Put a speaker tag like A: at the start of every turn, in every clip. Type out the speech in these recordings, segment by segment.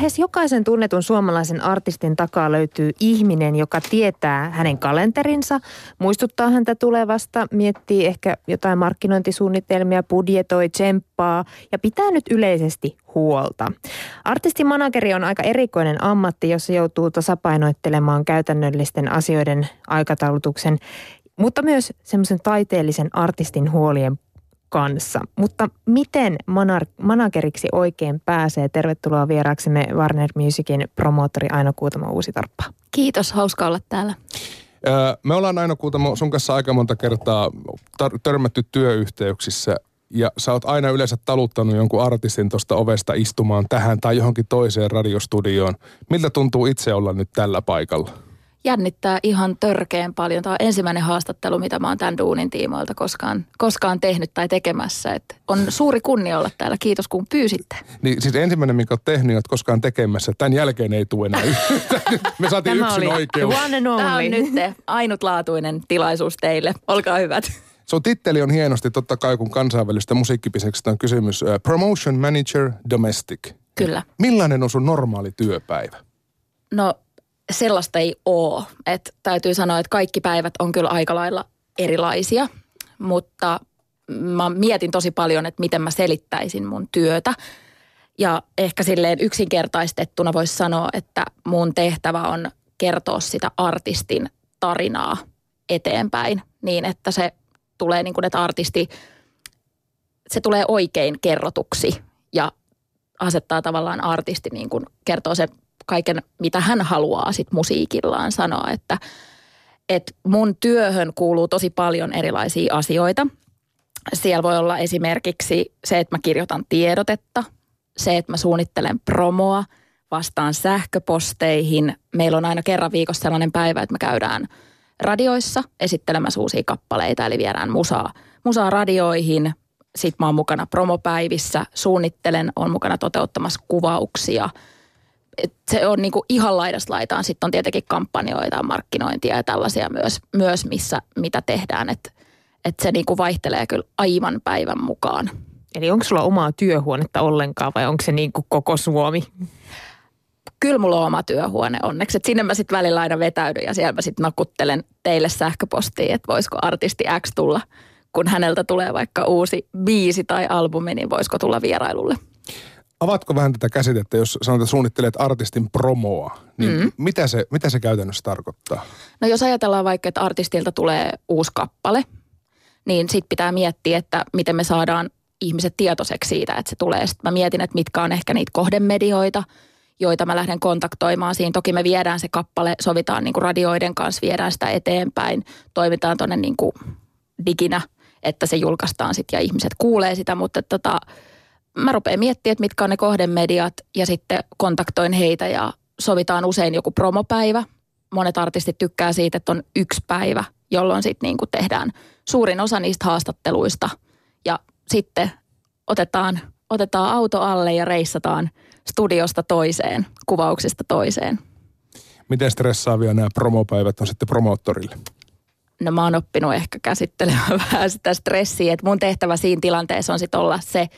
A: lähes jokaisen tunnetun suomalaisen artistin takaa löytyy ihminen, joka tietää hänen kalenterinsa, muistuttaa häntä tulevasta, miettii ehkä jotain markkinointisuunnitelmia, budjetoi, tsemppaa ja pitää nyt yleisesti huolta. Artistimanageri on aika erikoinen ammatti, jossa joutuu tasapainoittelemaan käytännöllisten asioiden aikataulutuksen, mutta myös semmoisen taiteellisen artistin huolien kanssa. Mutta miten manar- manageriksi oikein pääsee? Tervetuloa vieraaksemme Warner Musicin promoottori Aino Kuutamo Uusitarppa.
B: Kiitos, hauska olla täällä.
C: Me ollaan Aino Kuutamo sun kanssa aika monta kertaa törmätty työyhteyksissä ja sä oot aina yleensä taluttanut jonkun artistin tuosta ovesta istumaan tähän tai johonkin toiseen radiostudioon. Miltä tuntuu itse olla nyt tällä paikalla?
B: Jännittää ihan törkeen paljon. Tämä on ensimmäinen haastattelu, mitä mä oon tämän duunin tiimoilta koskaan, koskaan tehnyt tai tekemässä. Et on suuri kunnia olla täällä. Kiitos kun pyysitte.
C: Niin siis ensimmäinen, minkä oot tehnyt, oot koskaan tekemässä. Tämän jälkeen ei tule enää Me saatiin
A: Tämä
C: yksin
A: oli
C: oikeus.
A: one and only.
B: Tämä on nyt ainutlaatuinen tilaisuus teille. Olkaa hyvät.
C: Sun titteli on hienosti totta kai, kun kansainvälistä musiikkipiseksestä on kysymys. Uh, Promotion Manager Domestic.
B: Kyllä.
C: Millainen on sun normaali työpäivä?
B: No sellaista ei ole. Et täytyy sanoa, että kaikki päivät on kyllä aika lailla erilaisia, mutta mä mietin tosi paljon, että miten mä selittäisin mun työtä. Ja ehkä silleen yksinkertaistettuna voisi sanoa, että mun tehtävä on kertoa sitä artistin tarinaa eteenpäin niin, että se tulee niin kuin, että artisti, se tulee oikein kerrotuksi ja asettaa tavallaan artisti niin kuin kertoo sen kaiken, mitä hän haluaa sit musiikillaan sanoa, että et mun työhön kuuluu tosi paljon erilaisia asioita. Siellä voi olla esimerkiksi se, että mä kirjoitan tiedotetta, se, että mä suunnittelen promoa, vastaan sähköposteihin. Meillä on aina kerran viikossa sellainen päivä, että me käydään radioissa esittelemässä uusia kappaleita, eli viedään musaa, musaa radioihin. Sitten mä oon mukana promopäivissä, suunnittelen, on mukana toteuttamassa kuvauksia – et se on niinku ihan laidasta laitaan. Sitten on tietenkin kampanjoita, markkinointia ja tällaisia myös, myös missä, mitä tehdään. Että et se niinku vaihtelee kyllä aivan päivän mukaan.
A: Eli onko sulla omaa työhuonetta ollenkaan vai onko se niin kuin koko Suomi?
B: Kyllä mulla on oma työhuone onneksi. Et sinne mä sitten välillä aina vetäydyn ja siellä mä sitten nakuttelen teille sähköpostiin, että voisiko artisti X tulla, kun häneltä tulee vaikka uusi biisi tai albumi, niin voisiko tulla vierailulle.
C: Avatko vähän tätä käsitettä, jos sanotaan, että suunnittelet artistin promoa, niin mm. mitä, se, mitä se käytännössä tarkoittaa?
B: No jos ajatellaan vaikka, että artistilta tulee uusi kappale, niin sitten pitää miettiä, että miten me saadaan ihmiset tietoiseksi siitä, että se tulee. Sitten mä mietin, että mitkä on ehkä niitä kohdemedioita, joita mä lähden kontaktoimaan siinä. Toki me viedään se kappale, sovitaan niin kuin radioiden kanssa, viedään sitä eteenpäin, toimitaan tuonne niin kuin diginä, että se julkaistaan sitten ja ihmiset kuulee sitä, mutta tota, mä rupean miettimään, että mitkä on ne kohdemediat ja sitten kontaktoin heitä ja sovitaan usein joku promopäivä. Monet artistit tykkää siitä, että on yksi päivä, jolloin sitten niin tehdään suurin osa niistä haastatteluista ja sitten otetaan, otetaan auto alle ja reissataan studiosta toiseen, kuvauksesta toiseen.
C: Miten stressaavia nämä promopäivät on sitten promoottorille?
B: No mä oon oppinut ehkä käsittelemään vähän sitä stressiä, että mun tehtävä siinä tilanteessa on sitten olla se,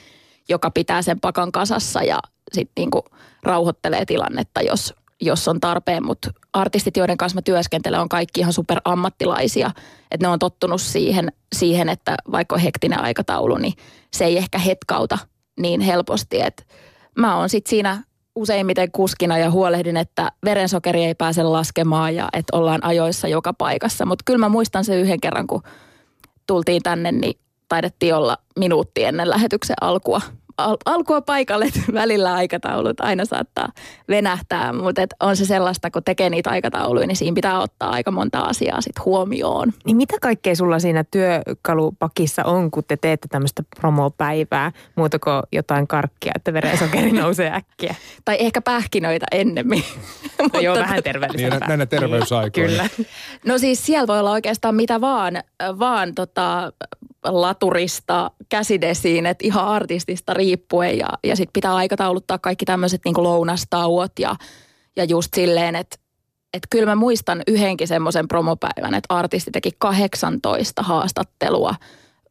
B: joka pitää sen pakan kasassa ja sitten niinku rauhoittelee tilannetta, jos, jos on tarpeen. Mutta artistit, joiden kanssa mä työskentelen, on kaikki ihan super ammattilaisia. Että ne on tottunut siihen, siihen, että vaikka on hektinen aikataulu, niin se ei ehkä hetkauta niin helposti. Että mä oon sitten siinä useimmiten kuskina ja huolehdin, että verensokeri ei pääse laskemaan ja että ollaan ajoissa joka paikassa. Mutta kyllä mä muistan sen yhden kerran, kun tultiin tänne, niin taidettiin olla minuutti ennen lähetyksen alkua al- alkua paikalle, että välillä aikataulut aina saattaa venähtää, mutta et on se sellaista, kun tekee niitä aikatauluja, niin siinä pitää ottaa aika monta asiaa sit huomioon.
A: Niin mitä kaikkea sulla siinä työkalupakissa on, kun te teette tämmöistä promopäivää, muuta kuin jotain karkkia, että verensokeri nousee äkkiä?
B: tai ehkä pähkinöitä ennemmin.
A: No joo, vähän terveellisempää.
C: Niin, näinä terveysaikoina.
A: Kyllä.
B: No siis siellä voi olla oikeastaan mitä vaan, vaan tota, laturista käsidesiin, että ihan artistista riippuen ja, ja sitten pitää aikatauluttaa kaikki tämmöiset niin lounastauot ja, ja just silleen, että että kyllä mä muistan yhdenkin semmoisen promopäivän, että artisti teki 18 haastattelua,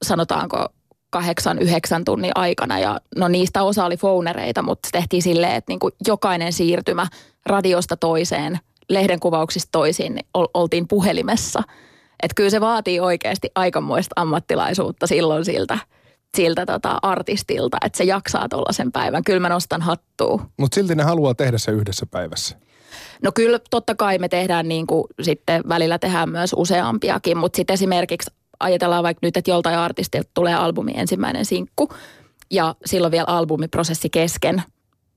B: sanotaanko kahdeksan, yhdeksän tunnin aikana ja no niistä osa oli founereita, mutta se tehtiin silleen, että niin jokainen siirtymä radiosta toiseen, lehdenkuvauksista toisiin, niin oltiin puhelimessa. Että kyllä se vaatii oikeasti aikamoista ammattilaisuutta silloin siltä, siltä tota artistilta, että se jaksaa tuollaisen päivän. Kyllä mä nostan hattua.
C: Mutta silti ne haluaa tehdä se yhdessä päivässä.
B: No kyllä totta kai me tehdään niin kuin sitten välillä tehdään myös useampiakin, mutta sitten esimerkiksi ajatellaan vaikka nyt, että joltain artistilta tulee albumi ensimmäinen sinkku ja silloin vielä albumiprosessi kesken,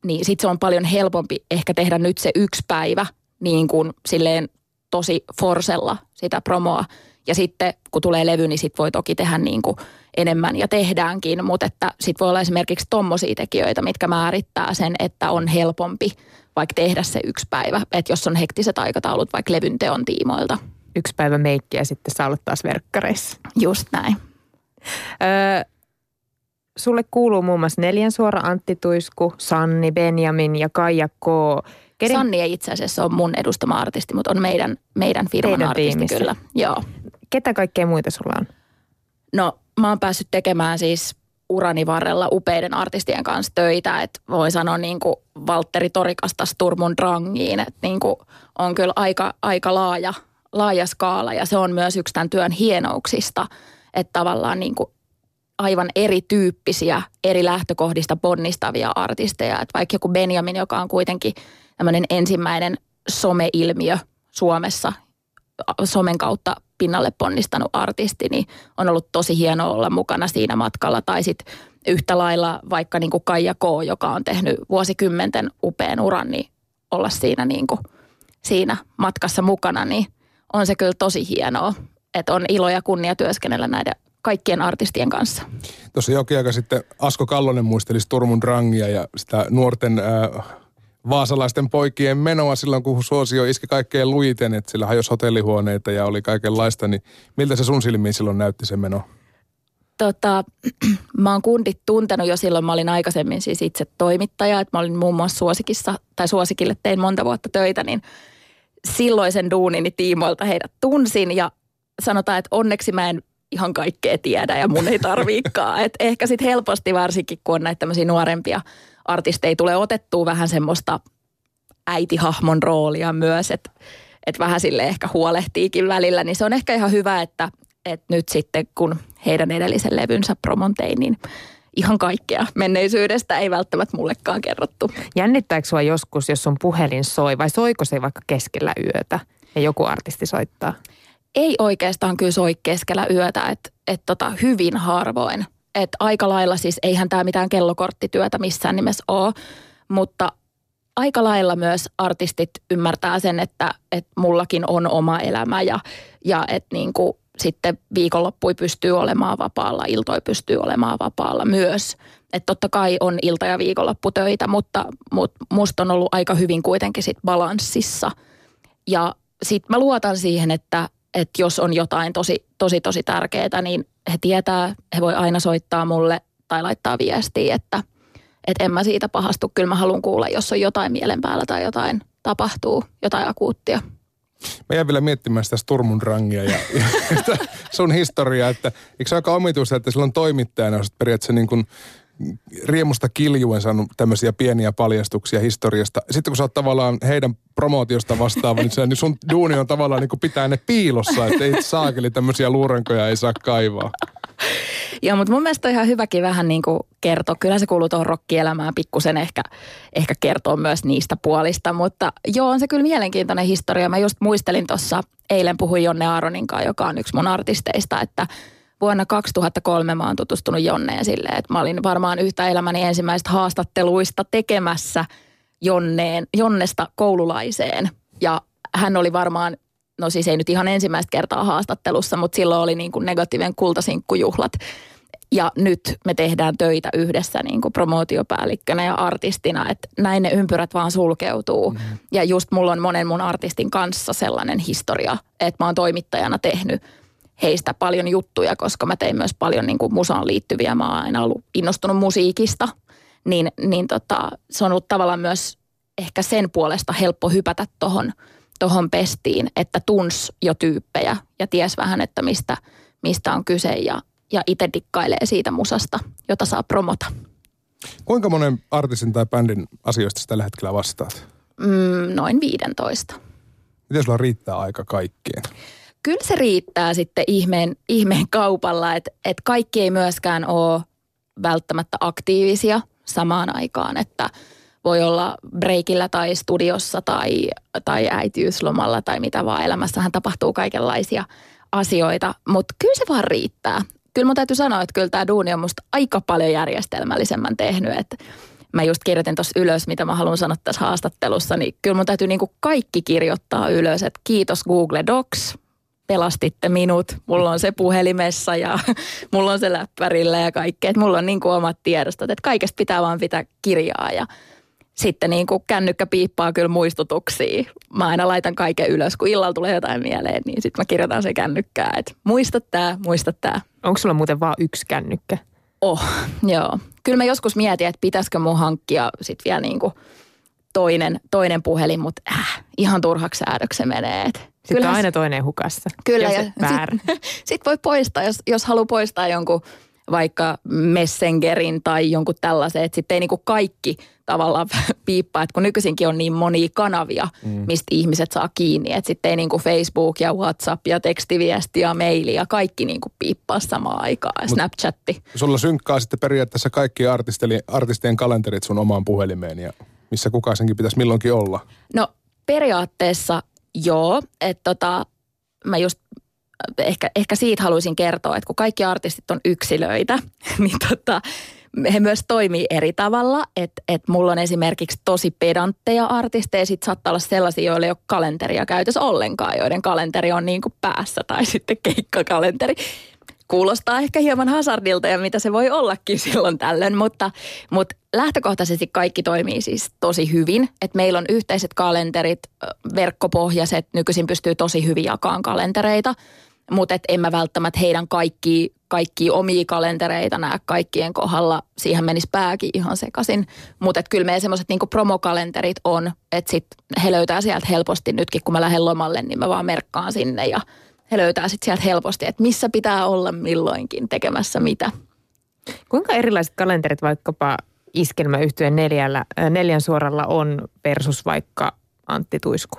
B: niin sitten se on paljon helpompi ehkä tehdä nyt se yksi päivä niin kuin silleen tosi forsella sitä promoa. Ja sitten kun tulee levy, niin sitten voi toki tehdä niin kuin enemmän ja tehdäänkin, mutta että sitten voi olla esimerkiksi tommosia tekijöitä, mitkä määrittää sen, että on helpompi vaikka tehdä se yksi päivä, että jos on hektiset aikataulut vaikka levyn teon tiimoilta.
A: Yksi päivä meikkiä ja sitten sä olet taas verkkareissa.
B: Just näin.
A: Öö, sulle kuuluu muun muassa Neljän suora Antti Tuisku, Sanni, Benjamin ja Kaija K.
B: Kenen... Sanni ei itse asiassa ole mun edustama artisti, mutta on meidän, meidän firman Teidän artisti tiimissä. kyllä. Joo.
A: Ketä kaikkea muita sulla on?
B: No mä oon päässyt tekemään siis urani varrella upeiden artistien kanssa töitä. Että voi sanoa niin kuin Valtteri Torikasta Sturmun Drangiin, että niin kuin on kyllä aika, aika laaja, laaja skaala ja se on myös yksi tämän työn hienouksista, että tavallaan niin kuin aivan erityyppisiä, eri lähtökohdista ponnistavia artisteja. Että vaikka joku Benjamin, joka on kuitenkin tämmöinen ensimmäinen someilmiö Suomessa, somen kautta pinnalle ponnistanut artisti, niin on ollut tosi hienoa olla mukana siinä matkalla. Tai sitten yhtä lailla vaikka niin kuin Kaija K., joka on tehnyt vuosikymmenten upean uran, niin olla siinä, niin kuin, siinä matkassa mukana, niin on se kyllä tosi hienoa. Että on ilo ja kunnia työskennellä näiden kaikkien artistien kanssa.
C: Tuossa jokin aika sitten Asko Kallonen muisteli Turmun Drangia ja sitä nuorten äh, vaasalaisten poikien menoa silloin, kun suosio iski kaikkein luiten, että sillä hajosi hotellihuoneita ja oli kaikenlaista, niin miltä se sun silmiin silloin näytti se meno?
B: Tota, mä oon kundit tuntenut jo silloin, mä olin aikaisemmin siis itse toimittaja, että mä olin muun muassa suosikissa, tai suosikille tein monta vuotta töitä, niin silloisen duunini tiimoilta heidät tunsin ja sanotaan, että onneksi mä en ihan kaikkea tiedä ja mun ei tarviikaan. Et ehkä sitten helposti varsinkin, kun on näitä tämmöisiä nuorempia artisteja, tulee otettua vähän semmoista äitihahmon roolia myös, että et vähän sille ehkä huolehtiikin välillä, niin se on ehkä ihan hyvä, että, että nyt sitten kun heidän edellisen levynsä promon tein, niin ihan kaikkea menneisyydestä ei välttämättä mullekaan kerrottu.
A: Jännittääkö sua joskus, jos sun puhelin soi vai soiko se vaikka keskellä yötä ja joku artisti soittaa?
B: ei oikeastaan kyllä soi keskellä yötä, että et tota, hyvin harvoin. Että aika lailla siis eihän tämä mitään kellokorttityötä missään nimessä ole, mutta aika lailla myös artistit ymmärtää sen, että, että mullakin on oma elämä ja, ja että niin kuin sitten viikonloppui pystyy olemaan vapaalla, iltoi pystyy olemaan vapaalla myös. Että totta kai on ilta- ja viikonlopputöitä, mutta, mutta musta on ollut aika hyvin kuitenkin sit balanssissa. Ja sitten mä luotan siihen, että, että jos on jotain tosi, tosi, tosi tärkeää, niin he tietää, he voi aina soittaa mulle tai laittaa viestiä, että, että en mä siitä pahastu. Kyllä mä haluan kuulla, jos on jotain mielen päällä tai jotain tapahtuu, jotain akuuttia.
C: Mä jäin vielä miettimään sitä Sturmun rangia ja, ja sun historiaa, että eikö se aika omituista, että silloin toimittajana olisit periaatteessa niin kuin riemusta kiljuen saanut tämmöisiä pieniä paljastuksia historiasta. Sitten kun sä oot tavallaan heidän promootiosta vastaava, niin, se, niin sun duuni on tavallaan niin kuin pitää ne piilossa, että ei saakeli tämmöisiä luurankoja ei saa kaivaa.
B: Joo, mutta mun mielestä on ihan hyväkin vähän niin kuin kertoa. Kyllä se kuuluu tuohon rokkielämään pikkusen ehkä, ehkä kertoa myös niistä puolista. Mutta joo, on se kyllä mielenkiintoinen historia. Mä just muistelin tuossa, eilen puhuin Jonne Aaroninkaan, joka on yksi mun artisteista, että – vuonna 2003 mä oon tutustunut Jonneen silleen, että mä olin varmaan yhtä elämäni ensimmäistä haastatteluista tekemässä Jonneen, Jonnesta koululaiseen. Ja hän oli varmaan, no siis ei nyt ihan ensimmäistä kertaa haastattelussa, mutta silloin oli niin kuin negatiivinen kultasinkkujuhlat. Ja nyt me tehdään töitä yhdessä niin kuin promootiopäällikkönä ja artistina, että näin ne ympyrät vaan sulkeutuu. Mm. Ja just mulla on monen mun artistin kanssa sellainen historia, että mä oon toimittajana tehnyt – heistä paljon juttuja, koska mä tein myös paljon niin kuin musaan liittyviä. Mä oon aina ollut innostunut musiikista, niin, niin tota, se on ollut tavallaan myös ehkä sen puolesta helppo hypätä tohon, tohon pestiin, että tuns jo tyyppejä ja ties vähän, että mistä, mistä on kyse ja, ja itse dikkailee siitä musasta, jota saa promota.
C: Kuinka monen artistin tai bändin asioista tällä hetkellä vastaat?
B: Mm, noin 15.
C: Miten sulla riittää aika kaikkeen?
B: Kyllä se riittää sitten ihmeen, ihmeen kaupalla, että et kaikki ei myöskään ole välttämättä aktiivisia samaan aikaan, että voi olla breikillä tai studiossa tai, tai äitiyslomalla tai mitä vaan. Elämässähän tapahtuu kaikenlaisia asioita, mutta kyllä se vaan riittää. Kyllä mun täytyy sanoa, että kyllä tämä duuni on musta aika paljon järjestelmällisemmän tehnyt, että mä just kirjoitin tuossa ylös, mitä mä haluan sanoa tässä haastattelussa, niin kyllä mun täytyy niinku kaikki kirjoittaa ylös, että kiitos Google Docs, pelastitte minut. Mulla on se puhelimessa ja mulla on se läppärillä ja kaikkea. Että mulla on niin kuin omat tiedostot, että kaikesta pitää vaan pitää kirjaa ja sitten niin kuin kännykkä piippaa kyllä muistutuksia. Mä aina laitan kaiken ylös, kun illalla tulee jotain mieleen, niin sitten mä kirjoitan se kännykkää, että muista tää, muista tää.
A: Onko sulla muuten vaan yksi kännykkä?
B: Oh, joo. Kyllä mä joskus mietin, että pitäisikö mun hankkia sitten vielä niin kuin toinen, toinen puhelin, mutta äh, ihan turhaksi säädöksi menee. Että
A: sitten Kyllähän on aina toinen hukassa.
B: Kyllä. Ja sitten sit voi poistaa, jos, jos haluaa poistaa jonkun vaikka Messengerin tai jonkun tällaisen, että sitten ei niinku kaikki tavallaan piippaa, että kun nykyisinkin on niin monia kanavia, mm. mistä ihmiset saa kiinni, että sitten ei niinku Facebook ja WhatsApp ja tekstiviesti ja maili ja kaikki niinku piippaa samaan aikaan ja Snapchatti.
C: Sulla synkkaa sitten periaatteessa kaikki artistien kalenterit sun omaan puhelimeen ja missä kukaisenkin pitäisi milloinkin olla?
B: No periaatteessa Joo, että tota, mä just ehkä, ehkä siitä haluaisin kertoa, että kun kaikki artistit on yksilöitä, niin tota, he myös toimii eri tavalla. Että et mulla on esimerkiksi tosi pedantteja artisteja, sitten saattaa olla sellaisia, joilla ei ole kalenteria käytössä ollenkaan, joiden kalenteri on niin kuin päässä tai sitten keikkakalenteri kuulostaa ehkä hieman hazardilta ja mitä se voi ollakin silloin tällöin, mutta, mutta lähtökohtaisesti kaikki toimii siis tosi hyvin. Että meillä on yhteiset kalenterit, verkkopohjaiset, nykyisin pystyy tosi hyvin jakamaan kalentereita, mutta et en mä välttämättä heidän kaikki, kaikki omia kalentereita näe kaikkien kohdalla. Siihen menisi pääkin ihan sekaisin. Mutta kyllä meidän semmoiset niinku promokalenterit on, että sit he löytää sieltä helposti nytkin, kun mä lähden lomalle, niin mä vaan merkkaan sinne ja he löytää sitten sieltä helposti, että missä pitää olla milloinkin tekemässä mitä.
A: Kuinka erilaiset kalenterit vaikkapa iskelmäyhtyeen neljällä, äh, neljän suoralla on versus vaikka Antti Tuisku?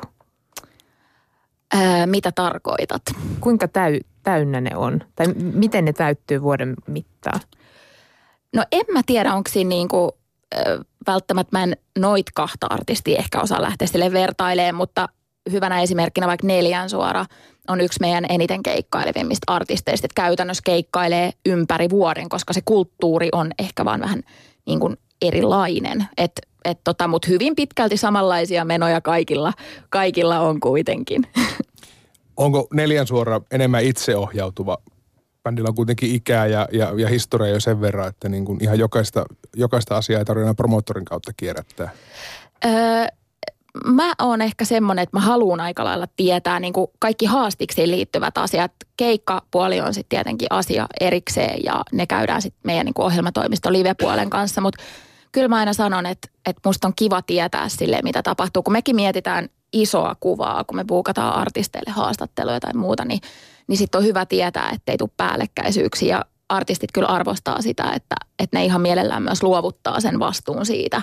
B: Ää, äh, mitä tarkoitat?
A: Kuinka täy, täynnä ne on? Tai miten ne täyttyy vuoden mittaan?
B: No en mä tiedä, onko siinä niinku, välttämättä mä en noit kahta artistia ehkä osaa lähteä sille vertailemaan, mutta hyvänä esimerkkinä vaikka neljän suora on yksi meidän eniten keikkailevimmista artisteista, että käytännössä keikkailee ympäri vuoden, koska se kulttuuri on ehkä vaan vähän niin kuin erilainen. Et, et tota, Mutta hyvin pitkälti samanlaisia menoja kaikilla, kaikilla on kuitenkin.
C: Onko neljän suora enemmän itseohjautuva? Bändillä on kuitenkin ikää ja, ja, ja historia jo sen verran, että niin kuin ihan jokaista, jokaista asiaa ei tarvitse promoottorin kautta kierrättää.
B: Öö, mä oon ehkä semmoinen, että mä haluan aika lailla tietää niin kuin kaikki haastiksiin liittyvät asiat. Keikkapuoli on sitten tietenkin asia erikseen ja ne käydään sitten meidän niin kuin ohjelmatoimisto live-puolen kanssa, mutta kyllä mä aina sanon, että, että musta on kiva tietää sille, mitä tapahtuu. Kun mekin mietitään isoa kuvaa, kun me buukataan artisteille haastatteluja tai muuta, niin, niin sitten on hyvä tietää, että ei tule päällekkäisyyksiä. Ja artistit kyllä arvostaa sitä, että, että ne ihan mielellään myös luovuttaa sen vastuun siitä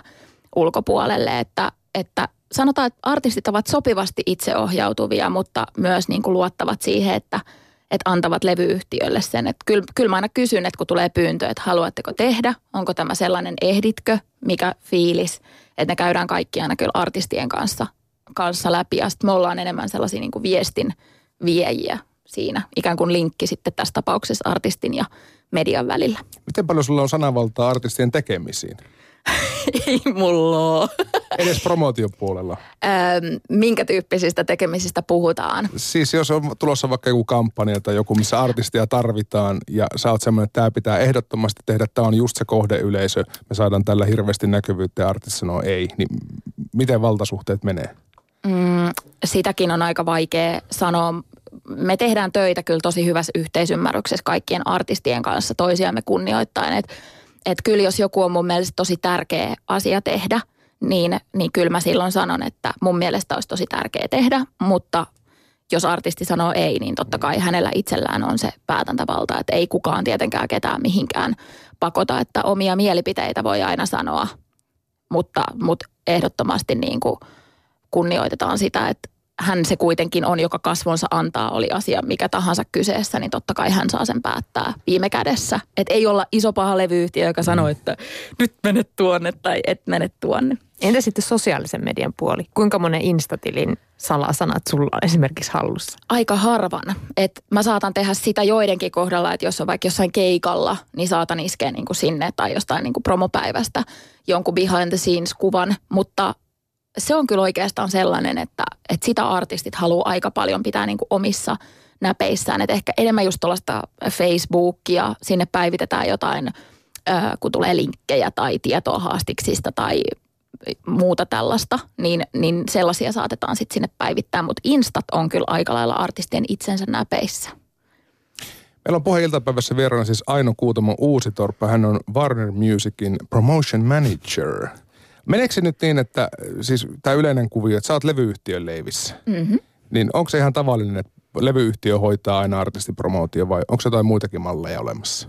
B: ulkopuolelle, että, että sanotaan, että artistit ovat sopivasti itseohjautuvia, mutta myös niin kuin luottavat siihen, että, että antavat levyyhtiölle sen. Että kyllä, kyllä mä aina kysyn, että kun tulee pyyntö, että haluatteko tehdä, onko tämä sellainen ehditkö, mikä fiilis, että ne käydään kaikki aina kyllä artistien kanssa, kanssa läpi. Ja sitten me ollaan enemmän sellaisia niin kuin viestin viejiä siinä, ikään kuin linkki sitten tässä tapauksessa artistin ja median välillä.
C: Miten paljon sulla on sananvaltaa artistien tekemisiin?
B: Ei mulla ole.
C: Edes promootiopuolella.
B: Öö, minkä tyyppisistä tekemisistä puhutaan?
C: Siis jos on tulossa vaikka joku kampanja tai joku, missä artistia tarvitaan ja sä oot semmoinen, että tämä pitää ehdottomasti tehdä, tämä on just se kohdeyleisö, me saadaan tällä hirveästi näkyvyyttä ja artisti sanoo ei, niin miten valtasuhteet menee?
B: Mm, sitäkin on aika vaikea sanoa. Me tehdään töitä kyllä tosi hyvässä yhteisymmärryksessä kaikkien artistien kanssa toisiamme kunnioittain, että että kyllä jos joku on mun mielestä tosi tärkeä asia tehdä, niin, niin kyllä mä silloin sanon, että mun mielestä olisi tosi tärkeä tehdä, mutta jos artisti sanoo ei, niin totta kai hänellä itsellään on se päätäntävalta, että ei kukaan tietenkään ketään mihinkään pakota, että omia mielipiteitä voi aina sanoa, mutta, mutta ehdottomasti niin kuin kunnioitetaan sitä, että hän se kuitenkin on, joka kasvonsa antaa, oli asia mikä tahansa kyseessä, niin totta kai hän saa sen päättää viime kädessä. Että ei olla iso paha levyyhtiö, joka sanoo, että nyt menet tuonne tai et mene tuonne.
A: Entä sitten sosiaalisen median puoli? Kuinka monen instatilin salasanat sulla on esimerkiksi hallussa?
B: Aika harvan. Et mä saatan tehdä sitä joidenkin kohdalla, että jos on vaikka jossain keikalla, niin saatan iskeä niin kuin sinne tai jostain niin kuin promopäivästä jonkun behind the scenes kuvan. Mutta se on kyllä oikeastaan sellainen, että, että sitä artistit haluaa aika paljon pitää niin kuin omissa näpeissään. Että ehkä enemmän just tuollaista Facebookia, sinne päivitetään jotain, kun tulee linkkejä tai tietoa haastiksista tai muuta tällaista, niin, niin sellaisia saatetaan sitten sinne päivittää. Mutta Instat on kyllä aika lailla artistien itsensä näpeissä.
C: Meillä on pohja-iltapäivässä vieraana siis Aino Kuutamo Uusitorppa. Hän on Warner Musicin promotion manager. Meneekö se nyt niin, että siis tämä yleinen kuvio, että sä oot levyyhtiön leivissä, mm-hmm. niin onko se ihan tavallinen, että levyyhtiö hoitaa aina artistipromootio vai onko jotain muitakin malleja olemassa?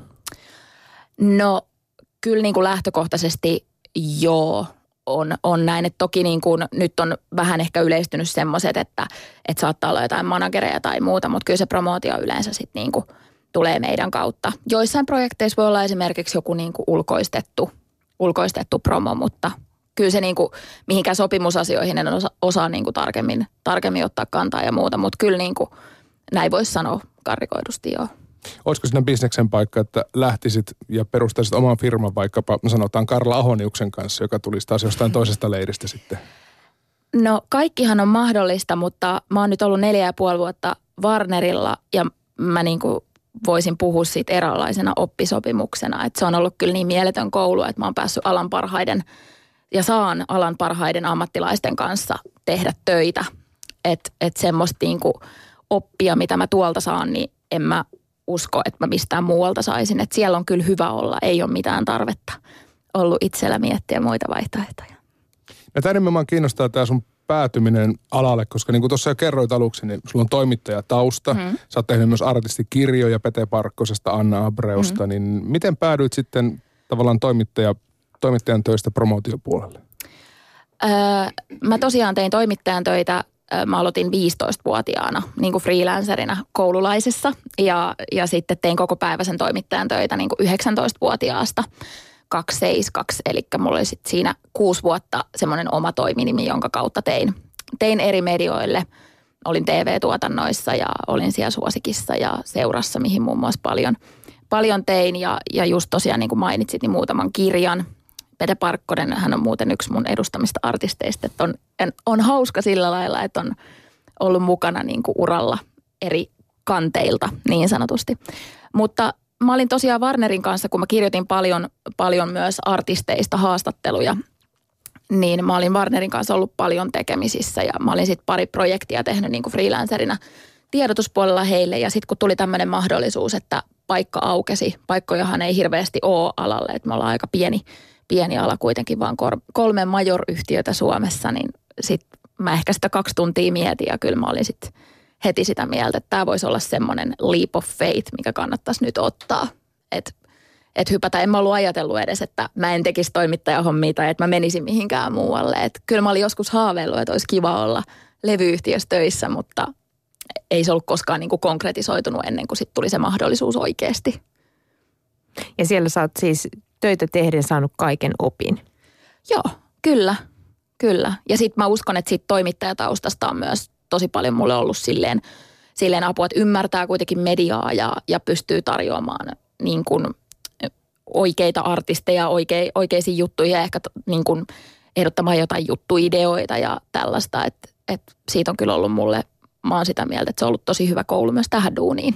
B: No kyllä niin kuin lähtökohtaisesti joo on, on näin. Että toki niin kuin nyt on vähän ehkä yleistynyt semmoiset, että, että saattaa olla jotain managereja tai muuta, mutta kyllä se promootio yleensä sitten niin kuin tulee meidän kautta. Joissain projekteissa voi olla esimerkiksi joku niin kuin ulkoistettu, ulkoistettu promo, mutta kyllä se niin kuin, mihinkään sopimusasioihin en osa, osaa niin kuin tarkemmin, tarkemmin ottaa kantaa ja muuta, mutta kyllä niin kuin, näin voisi sanoa karrikoidusti joo.
C: Olisiko sinne bisneksen paikka, että lähtisit ja perustaisit oman firman vaikkapa, sanotaan Karla Ahoniuksen kanssa, joka tulisi taas jostain toisesta leiristä sitten?
B: No kaikkihan on mahdollista, mutta mä oon nyt ollut neljä ja puoli vuotta Warnerilla ja mä niin kuin voisin puhua siitä eräänlaisena oppisopimuksena. Että se on ollut kyllä niin mieletön koulu, että mä oon päässyt alan parhaiden ja saan alan parhaiden ammattilaisten kanssa tehdä töitä. Että et semmoista niin kuin oppia, mitä mä tuolta saan, niin en mä usko, että mä mistään muualta saisin. Että siellä on kyllä hyvä olla, ei ole mitään tarvetta ollut itsellä miettiä muita vaihtoehtoja.
C: Ja tämä nimenomaan kiinnostaa tämä sun päätyminen alalle, koska niin kuin tuossa jo kerroit aluksi, niin sulla on toimittajatausta. Mm. Sä oot tehnyt myös artistikirjoja Pete Parkkosesta, Anna Abreusta. Mm. Niin miten päädyit sitten tavallaan toimittaja, toimittajan töistä promootiopuolelle?
B: Öö, mä tosiaan tein toimittajan töitä mä aloitin 15-vuotiaana niin kuin freelancerina koululaisessa ja, ja sitten tein koko päiväisen toimittajan töitä niin kuin 19-vuotiaasta 272, eli mulla oli sitten siinä kuusi vuotta semmoinen oma toiminimi, jonka kautta tein, tein eri medioille. Olin TV-tuotannoissa ja olin siellä Suosikissa ja Seurassa, mihin muun muassa paljon, paljon tein ja, ja just tosiaan niin kuin mainitsit, niin muutaman kirjan – Pete Parkkonen, hän on muuten yksi mun edustamista artisteista, että on, on hauska sillä lailla, että on ollut mukana niin kuin uralla eri kanteilta niin sanotusti. Mutta mä olin tosiaan Warnerin kanssa, kun mä kirjoitin paljon, paljon myös artisteista haastatteluja, niin mä olin Warnerin kanssa ollut paljon tekemisissä ja mä olin sitten pari projektia tehnyt niin kuin freelancerina tiedotuspuolella heille ja sitten kun tuli tämmöinen mahdollisuus, että paikka aukesi, paikkojahan ei hirveästi ole alalle, että me ollaan aika pieni – pieni ala kuitenkin, vaan kolme major-yhtiötä Suomessa, niin sitten mä ehkä sitä kaksi tuntia mietin ja kyllä mä olin sitten heti sitä mieltä, että tämä voisi olla semmoinen leap of faith, mikä kannattaisi nyt ottaa. Että et hypätä. En mä ollut ajatellut edes, että mä en tekisi toimittajahommia tai että mä menisin mihinkään muualle. Et kyllä mä olin joskus haaveillut, että olisi kiva olla levyyhtiössä töissä, mutta ei se ollut koskaan niin kuin konkretisoitunut ennen kuin sitten tuli se mahdollisuus oikeasti.
A: Ja siellä sä oot siis töitä tehden saanut kaiken opin.
B: Joo, kyllä, kyllä. Ja sitten mä uskon, että siitä toimittajataustasta on myös tosi paljon mulle ollut silleen, silleen apua, että ymmärtää kuitenkin mediaa ja, ja pystyy tarjoamaan niin kuin oikeita artisteja oikei, oikeisiin juttuihin ja ehkä niin kuin ehdottamaan jotain juttuideoita ja tällaista. Että et siitä on kyllä ollut mulle, mä oon sitä mieltä, että se on ollut tosi hyvä koulu myös tähän duuniin.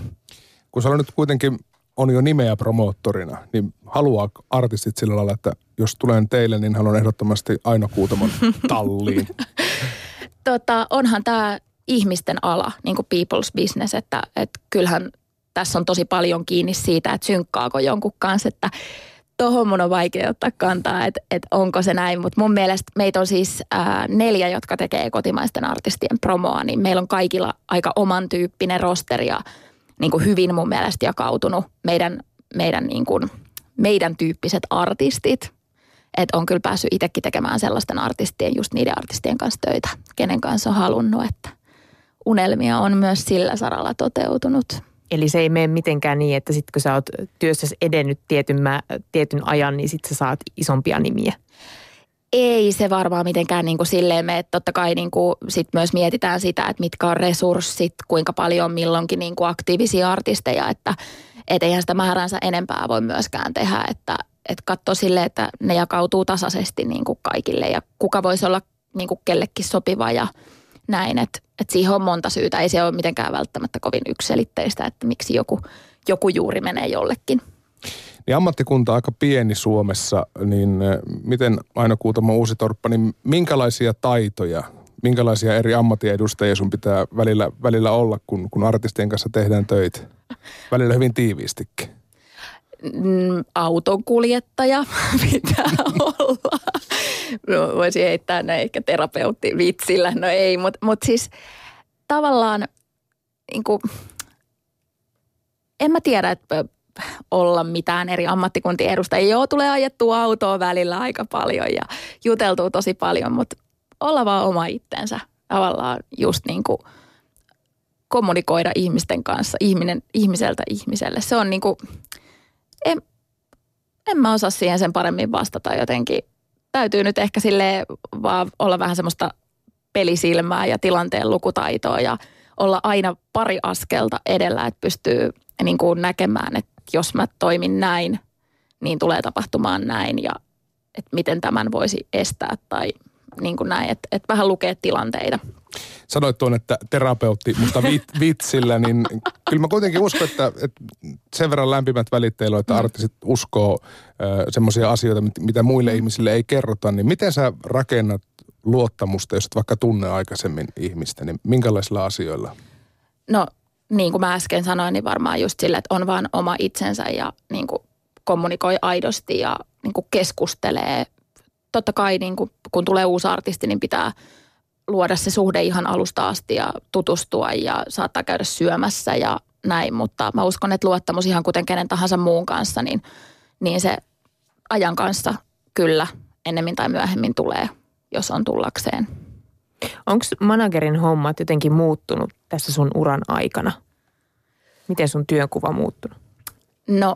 C: Kun sä nyt kuitenkin on jo nimeä promoottorina, niin haluaa artistit sillä lailla, että jos tulen teille, niin haluan ehdottomasti Aino Kuutamon talliin?
B: tota, onhan tämä ihmisten ala, niin kuin people's business, että, että kyllähän tässä on tosi paljon kiinni siitä, että synkkaako jonkun kanssa, että Tohon mun on vaikea ottaa kantaa, että et onko se näin, mutta mun mielestä meitä on siis ää, neljä, jotka tekee kotimaisten artistien promoa, niin meillä on kaikilla aika oman tyyppinen rosteri ja niin kuin hyvin mun mielestä jakautunut meidän, meidän, niin kuin, meidän tyyppiset artistit. Että on kyllä päässyt itsekin tekemään sellaisten artistien, just niiden artistien kanssa töitä, kenen kanssa on halunnut, että unelmia on myös sillä saralla toteutunut.
A: Eli se ei mene mitenkään niin, että sitten kun sä oot työssäsi edennyt tietyn, mä, tietyn ajan, niin sitten sä saat isompia nimiä.
B: Ei se varmaan mitenkään niin kuin silleen me, että totta kai niin kuin sit myös mietitään sitä, että mitkä on resurssit, kuinka paljon on milloinkin niin kuin aktiivisia artisteja, että et eihän sitä määränsä enempää voi myöskään tehdä, että et katso sille, että ne jakautuu tasaisesti niin kuin kaikille ja kuka voisi olla niin kuin kellekin sopiva ja näin, että et siihen on monta syytä. Ei se ole mitenkään välttämättä kovin ykselitteistä, että miksi joku, joku juuri menee jollekin.
C: Niin ammattikunta aika pieni Suomessa, niin eh, miten Aino Kuutamo Uusitorppa, niin minkälaisia taitoja, minkälaisia eri ammattiedustajia sun pitää välillä, välillä olla, kun, kun artistien kanssa tehdään töitä? Välillä hyvin tiiviistikin.
B: Mm, autonkuljettaja pitää olla. No, voisin heittää näin ehkä terapeutti vitsillä. No ei, mutta mut siis tavallaan niin kuin, en mä tiedä, että olla mitään eri ammattikuntien edustajia. Joo, tulee ajettua autoa välillä aika paljon ja juteltuu tosi paljon, mutta olla vaan oma itsensä. Tavallaan just niin kuin kommunikoida ihmisten kanssa, ihminen, ihmiseltä ihmiselle. Se on niin kuin, en, en mä osaa siihen sen paremmin vastata jotenkin. Täytyy nyt ehkä sille vaan olla vähän semmoista pelisilmää ja tilanteen lukutaitoa ja olla aina pari askelta edellä, että pystyy niin kuin näkemään, että jos mä toimin näin, niin tulee tapahtumaan näin ja että miten tämän voisi estää tai niin kuin näin, että, että vähän lukee tilanteita.
C: Sanoit tuon, että terapeutti, mutta vit, vitsillä, niin kyllä mä kuitenkin uskon, että, että sen verran lämpimät välit teillä on, että mm. artistit uskoo äh, semmoisia asioita, mitä muille ihmisille ei kerrota, niin miten sä rakennat luottamusta, jos et vaikka tunne aikaisemmin ihmistä, niin minkälaisilla asioilla?
B: No niin kuin mä äsken sanoin, niin varmaan just sille, että on vaan oma itsensä ja niin kuin kommunikoi aidosti ja niin kuin keskustelee. Totta kai niin kuin, kun tulee uusi artisti, niin pitää luoda se suhde ihan alusta asti ja tutustua ja saattaa käydä syömässä ja näin. Mutta mä uskon, että luottamus ihan kuten kenen tahansa muun kanssa, niin, niin se ajan kanssa kyllä ennemmin tai myöhemmin tulee, jos on tullakseen.
A: Onko managerin hommat jotenkin muuttunut tässä sun uran aikana? Miten sun työnkuva muuttunut?
B: No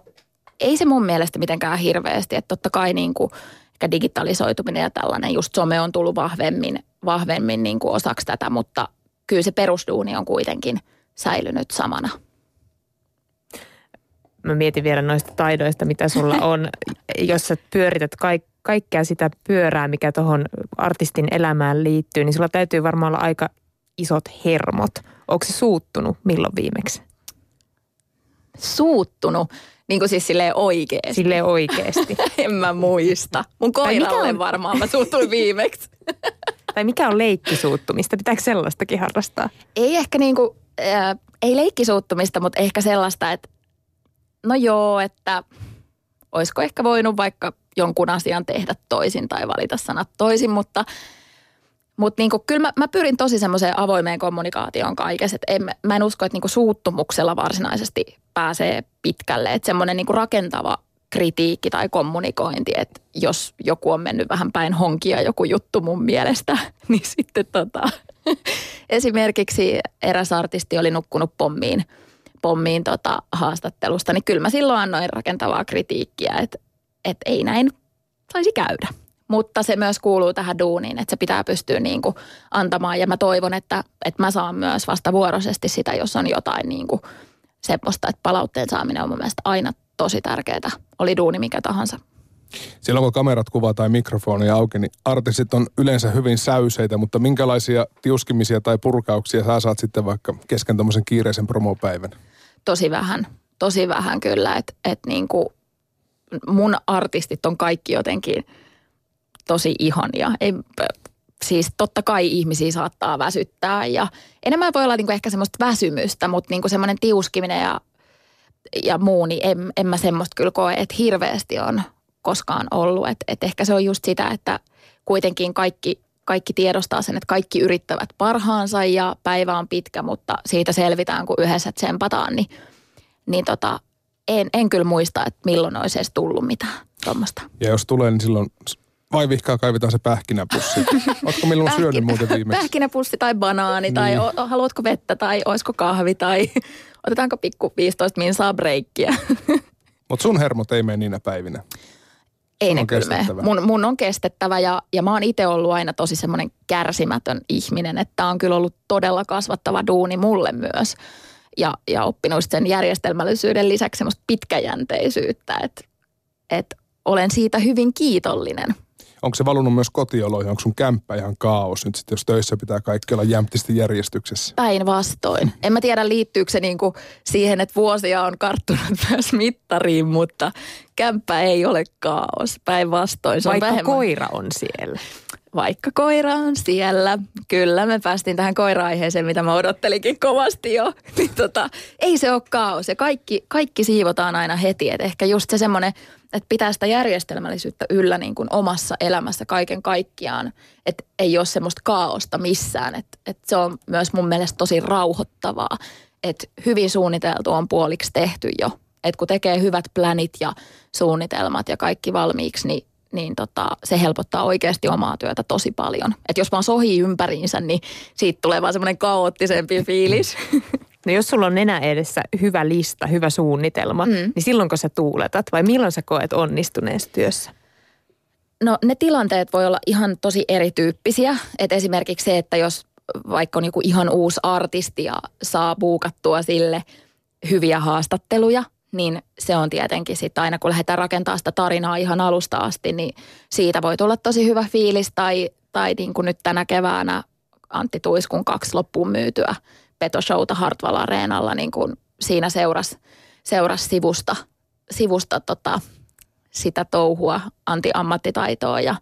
B: ei se mun mielestä mitenkään hirveästi. Että totta kai niin kuin ehkä digitalisoituminen ja tällainen just some on tullut vahvemmin, vahvemmin niin kuin osaksi tätä, mutta kyllä se perusduuni on kuitenkin säilynyt samana.
A: Mä mietin vielä noista taidoista, mitä sulla on. Jos sä pyörität kaik- kaikkea sitä pyörää, mikä tuohon artistin elämään liittyy, niin sulla täytyy varmaan olla aika isot hermot. Onko se suuttunut milloin viimeksi?
B: Suuttunut? Niin kuin siis silleen oikeesti.
A: Silleen oikeesti.
B: en mä muista. Mun koiralle on... varmaan mä suuttunut viimeksi.
A: tai mikä on leikkisuuttumista? Pitääkö sellaistakin harrastaa?
B: Ei ehkä niin kuin, äh, ei leikkisuuttumista, mutta ehkä sellaista, että no joo, että olisiko ehkä voinut vaikka jonkun asian tehdä toisin tai valita sanat toisin, mutta mutta niinku, kyllä mä, mä pyrin tosi semmoiseen avoimeen kommunikaatioon kaikessa. Et en, mä en usko, että niinku suuttumuksella varsinaisesti pääsee pitkälle. Että semmoinen niinku rakentava kritiikki tai kommunikointi, että jos joku on mennyt vähän päin honkia joku juttu mun mielestä, niin sitten tota, esimerkiksi eräs artisti oli nukkunut pommiin, pommiin tota haastattelusta, niin kyllä mä silloin annoin rakentavaa kritiikkiä, että, että ei näin saisi käydä. Mutta se myös kuuluu tähän duuniin, että se pitää pystyä niin kuin antamaan. Ja mä toivon, että, että mä saan myös vastavuoroisesti sitä, jos on jotain niin kuin semmoista, että palautteen saaminen on mun mielestä aina tosi tärkeää. Oli duuni mikä tahansa.
C: Silloin kun kamerat kuvaa tai mikrofoni auki, niin artistit on yleensä hyvin säyseitä, mutta minkälaisia tiuskimisia tai purkauksia sä saat sitten vaikka kesken tämmöisen kiireisen promopäivän?
B: Tosi vähän, tosi vähän kyllä, että et niin kuin mun artistit on kaikki jotenkin – tosi ihania. Ei, siis totta kai ihmisiä saattaa väsyttää ja enemmän voi olla niinku ehkä semmoista väsymystä, mutta niinku semmoinen tiuskiminen ja, ja muu, niin en, en mä semmoista kyllä koe, että hirveästi on, koskaan ollut. Et, et ehkä se on just sitä, että kuitenkin kaikki, kaikki tiedostaa sen, että kaikki yrittävät parhaansa ja päivä on pitkä, mutta siitä selvitään, kun yhdessä tsempataan, niin, niin tota, en, en kyllä muista, että milloin olisi edes tullut mitään tuommoista.
C: Ja jos tulee, niin silloin vai vihkaa kaivetaan se pähkinäpussi. Oletko milloin Pähkin, syönyt muuten viimeksi?
B: Pähkinäpussi tai banaani niin. tai o, haluatko vettä tai olisiko kahvi tai otetaanko pikku 15 minsaa breikkiä.
C: Mutta sun hermot ei mene niinä päivinä.
B: Ei ne kyllä mun, mun on kestettävä ja, ja mä oon itse ollut aina tosi semmoinen kärsimätön ihminen, että on kyllä ollut todella kasvattava duuni mulle myös. Ja, ja oppinut sen järjestelmällisyyden lisäksi semmoista pitkäjänteisyyttä, että, että olen siitä hyvin kiitollinen
C: onko se valunut myös kotioloihin? Onko sun kämppä ihan kaos nyt sitten, jos töissä pitää kaikki olla jämptisti järjestyksessä?
B: Päinvastoin. En mä tiedä, liittyykö se niinku siihen, että vuosia on karttunut myös mittariin, mutta kämppä ei ole kaos. Päinvastoin.
A: Se Vaikka on vähemmän... koira on siellä.
B: Vaikka koira on siellä. Kyllä, me päästiin tähän koira-aiheeseen, mitä mä odottelikin kovasti jo. Niin tota, ei se ole kaos ja kaikki, kaikki siivotaan aina heti. Et ehkä just se semmoinen että pitää sitä järjestelmällisyyttä yllä niin kuin omassa elämässä kaiken kaikkiaan. Että ei ole semmoista kaaosta missään. Että että se on myös mun mielestä tosi rauhoittavaa. Että hyvin suunniteltu on puoliksi tehty jo. Että kun tekee hyvät planit ja suunnitelmat ja kaikki valmiiksi, niin niin tota, se helpottaa oikeasti omaa työtä tosi paljon. Että jos vaan sohii ympäriinsä, niin siitä tulee vaan semmoinen kaoottisempi fiilis.
A: No jos sulla on nenä edessä hyvä lista, hyvä suunnitelma, mm. niin silloinko sä tuuletat vai milloin sä koet onnistuneessa työssä?
B: No ne tilanteet voi olla ihan tosi erityyppisiä. Et esimerkiksi se, että jos vaikka on joku ihan uusi artisti ja saa buukattua sille hyviä haastatteluja, niin se on tietenkin sitten aina kun lähdetään rakentamaan sitä tarinaa ihan alusta asti, niin siitä voi tulla tosi hyvä fiilis. Tai, tai niin kuin nyt tänä keväänä Antti Tuiskun kaksi loppuun myytyä petoshowta Hartwall Areenalla, niin kuin siinä seurasi seuras sivusta, sivusta tota, sitä touhua, anti-ammattitaitoa ja,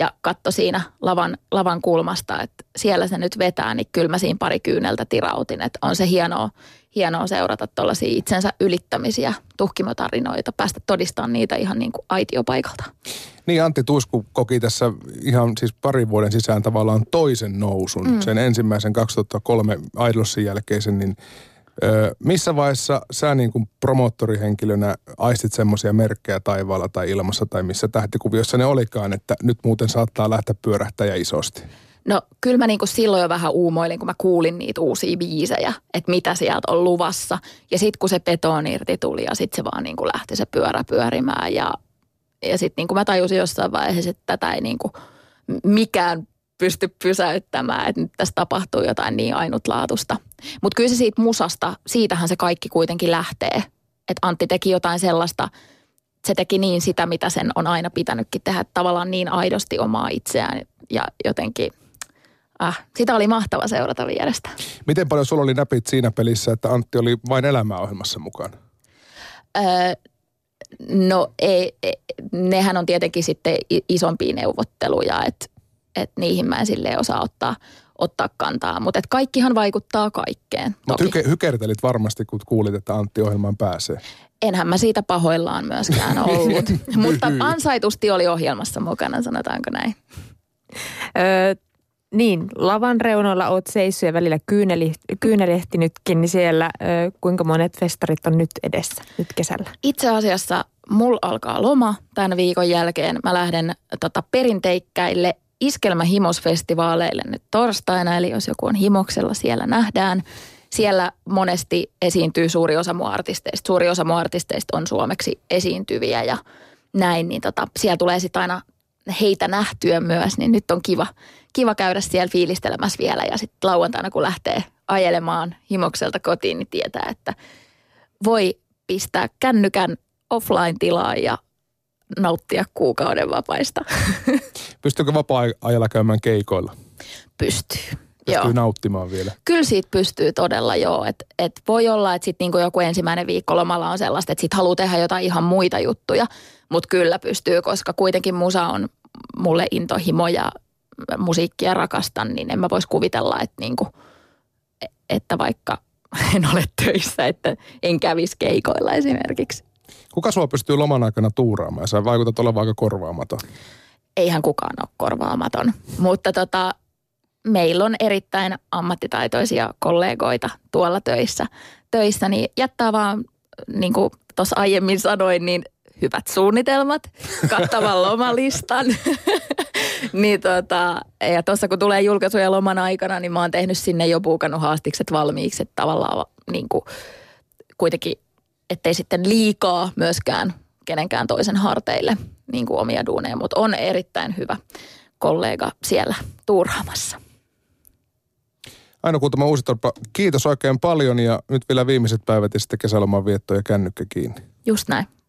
B: ja katso siinä lavan, lavan kulmasta, että siellä se nyt vetää, niin kyllä mä siinä pari kyyneltä tirautin. Että on se hienoa, hienoa seurata tuollaisia itsensä ylittämisiä tuhkimotarinoita, päästä todistamaan niitä ihan niin kuin aitiopaikalta.
C: Niin Antti Tuisku koki tässä ihan siis parin vuoden sisään tavallaan toisen nousun. Mm. Sen ensimmäisen 2003 Idolsin jälkeisen, niin ö, missä vaiheessa sä niin kuin promottorihenkilönä aistit semmoisia merkkejä taivaalla tai ilmassa tai missä tähtikuviossa ne olikaan, että nyt muuten saattaa lähteä pyörähtäjä isosti?
B: No kyllä mä niin kuin silloin jo vähän uumoilin, kun mä kuulin niitä uusia biisejä, että mitä sieltä on luvassa. Ja sitten kun se beton irti tuli ja sitten se vaan niin kuin lähti se pyörä pyörimään ja ja sitten niin kuin mä tajusin jossain vaiheessa, että tätä ei niin kuin mikään pysty pysäyttämään, että nyt tässä tapahtuu jotain niin ainutlaatusta. Mutta kyllä se siitä musasta, siitähän se kaikki kuitenkin lähtee. Että Antti teki jotain sellaista, se teki niin sitä, mitä sen on aina pitänytkin tehdä, tavallaan niin aidosti omaa itseään ja jotenkin ah, sitä oli mahtava seurata vierestä.
C: Miten paljon sulla oli näpit siinä pelissä, että Antti oli vain elämäohjelmassa mukana?
B: Öö, No ei, ei, nehän on tietenkin sitten isompia neuvotteluja, että et niihin mä en silleen osaa ottaa, ottaa kantaa. Mutta kaikkihan vaikuttaa kaikkeen.
C: Mutta hyke, hykertelit varmasti, kun kuulit, että Antti ohjelmaan pääsee.
B: Enhän mä siitä pahoillaan myöskään ollut. Mutta ansaitusti oli ohjelmassa mukana, sanotaanko näin.
A: Öö, niin, lavan reunoilla oot seissyt ja välillä kyyneli, kyynelehtinytkin, niin siellä ö, kuinka monet festarit on nyt edessä, nyt kesällä?
B: Itse asiassa mulla alkaa loma tämän viikon jälkeen. Mä lähden tota, perinteikkäille iskelmähimosfestivaaleille nyt torstaina, eli jos joku on himoksella, siellä nähdään. Siellä monesti esiintyy suuri osa mun artisteista. Suuri osa mun artisteista on suomeksi esiintyviä ja näin, niin tota, siellä tulee sitten aina heitä nähtyä myös, niin nyt on kiva, kiva käydä siellä fiilistelemässä vielä. Ja sitten lauantaina, kun lähtee ajelemaan himokselta kotiin, niin tietää, että voi pistää kännykän offline-tilaan ja nauttia kuukauden vapaista.
C: Pystyykö vapaa-ajalla käymään keikoilla?
B: Pystyy.
C: Pystyy joo. nauttimaan vielä.
B: Kyllä siitä pystyy todella joo. Et, et voi olla, että sitten niinku joku ensimmäinen viikko lomalla on sellaista, että sitten haluaa tehdä jotain ihan muita juttuja. Mutta kyllä pystyy, koska kuitenkin musa on mulle intohimo ja musiikkia rakastan, niin en mä voisi kuvitella, että, niinku, että vaikka en ole töissä, että en kävisi keikoilla esimerkiksi.
C: Kuka sua pystyy loman aikana tuuraamaan? Sä vaikutat olevan aika korvaamaton.
B: Eihän kukaan ole korvaamaton, mutta tota, meillä on erittäin ammattitaitoisia kollegoita tuolla töissä. Töissä niin jättää vaan, niin kuin tuossa aiemmin sanoin, niin hyvät suunnitelmat, kattavan lomalistan. niin tota, ja tuossa kun tulee julkaisuja loman aikana, niin mä oon tehnyt sinne jo puukannut haastikset valmiiksi, että tavallaan niin kuin, kuitenkin, ettei sitten liikaa myöskään kenenkään toisen harteille niin kuin omia duuneja, mutta on erittäin hyvä kollega siellä tuuraamassa.
C: Aino Kuutama Uusitorpa, kiitos oikein paljon ja nyt vielä viimeiset päivät ja sitten kesäloman vietto ja kännykkä kiinni.
B: Just näin.